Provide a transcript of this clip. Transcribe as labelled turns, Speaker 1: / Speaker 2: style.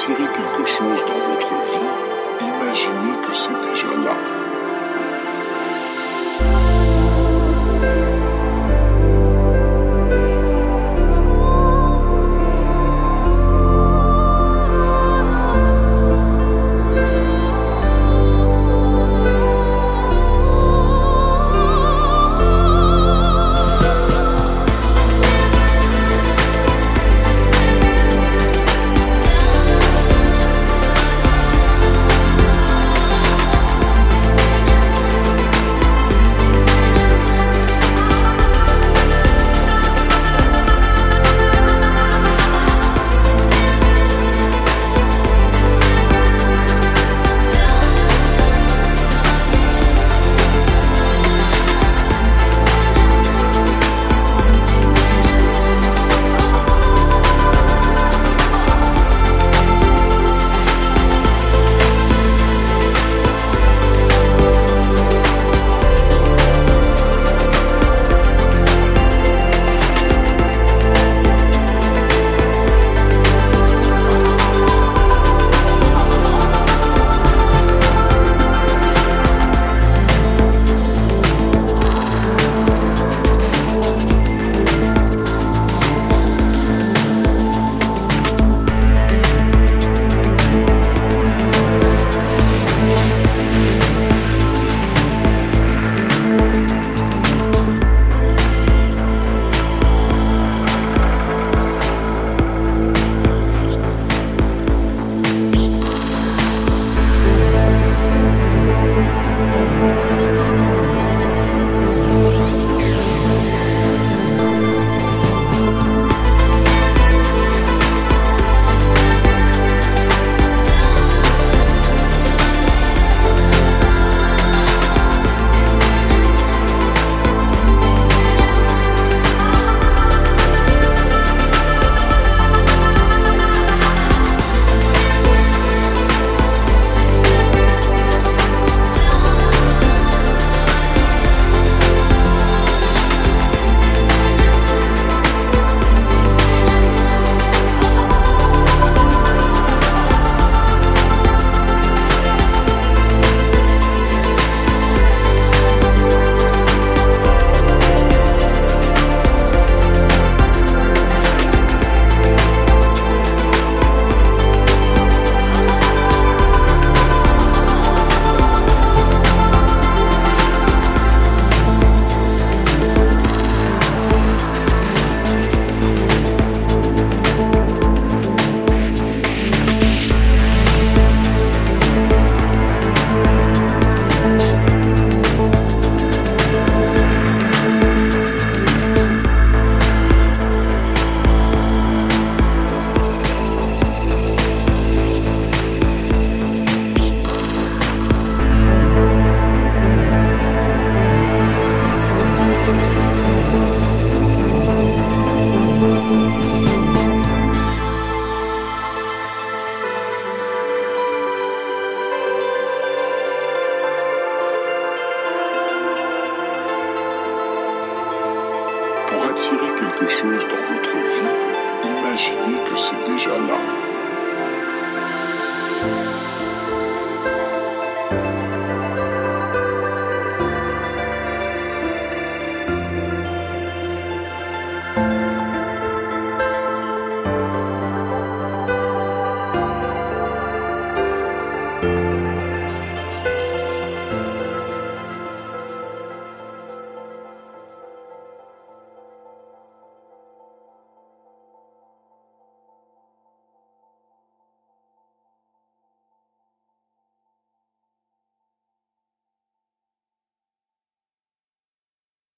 Speaker 1: attirer quelque chose dans votre vie, imaginez que c'est déjà là. quelque chose dans votre vie, imaginez que c'est déjà là.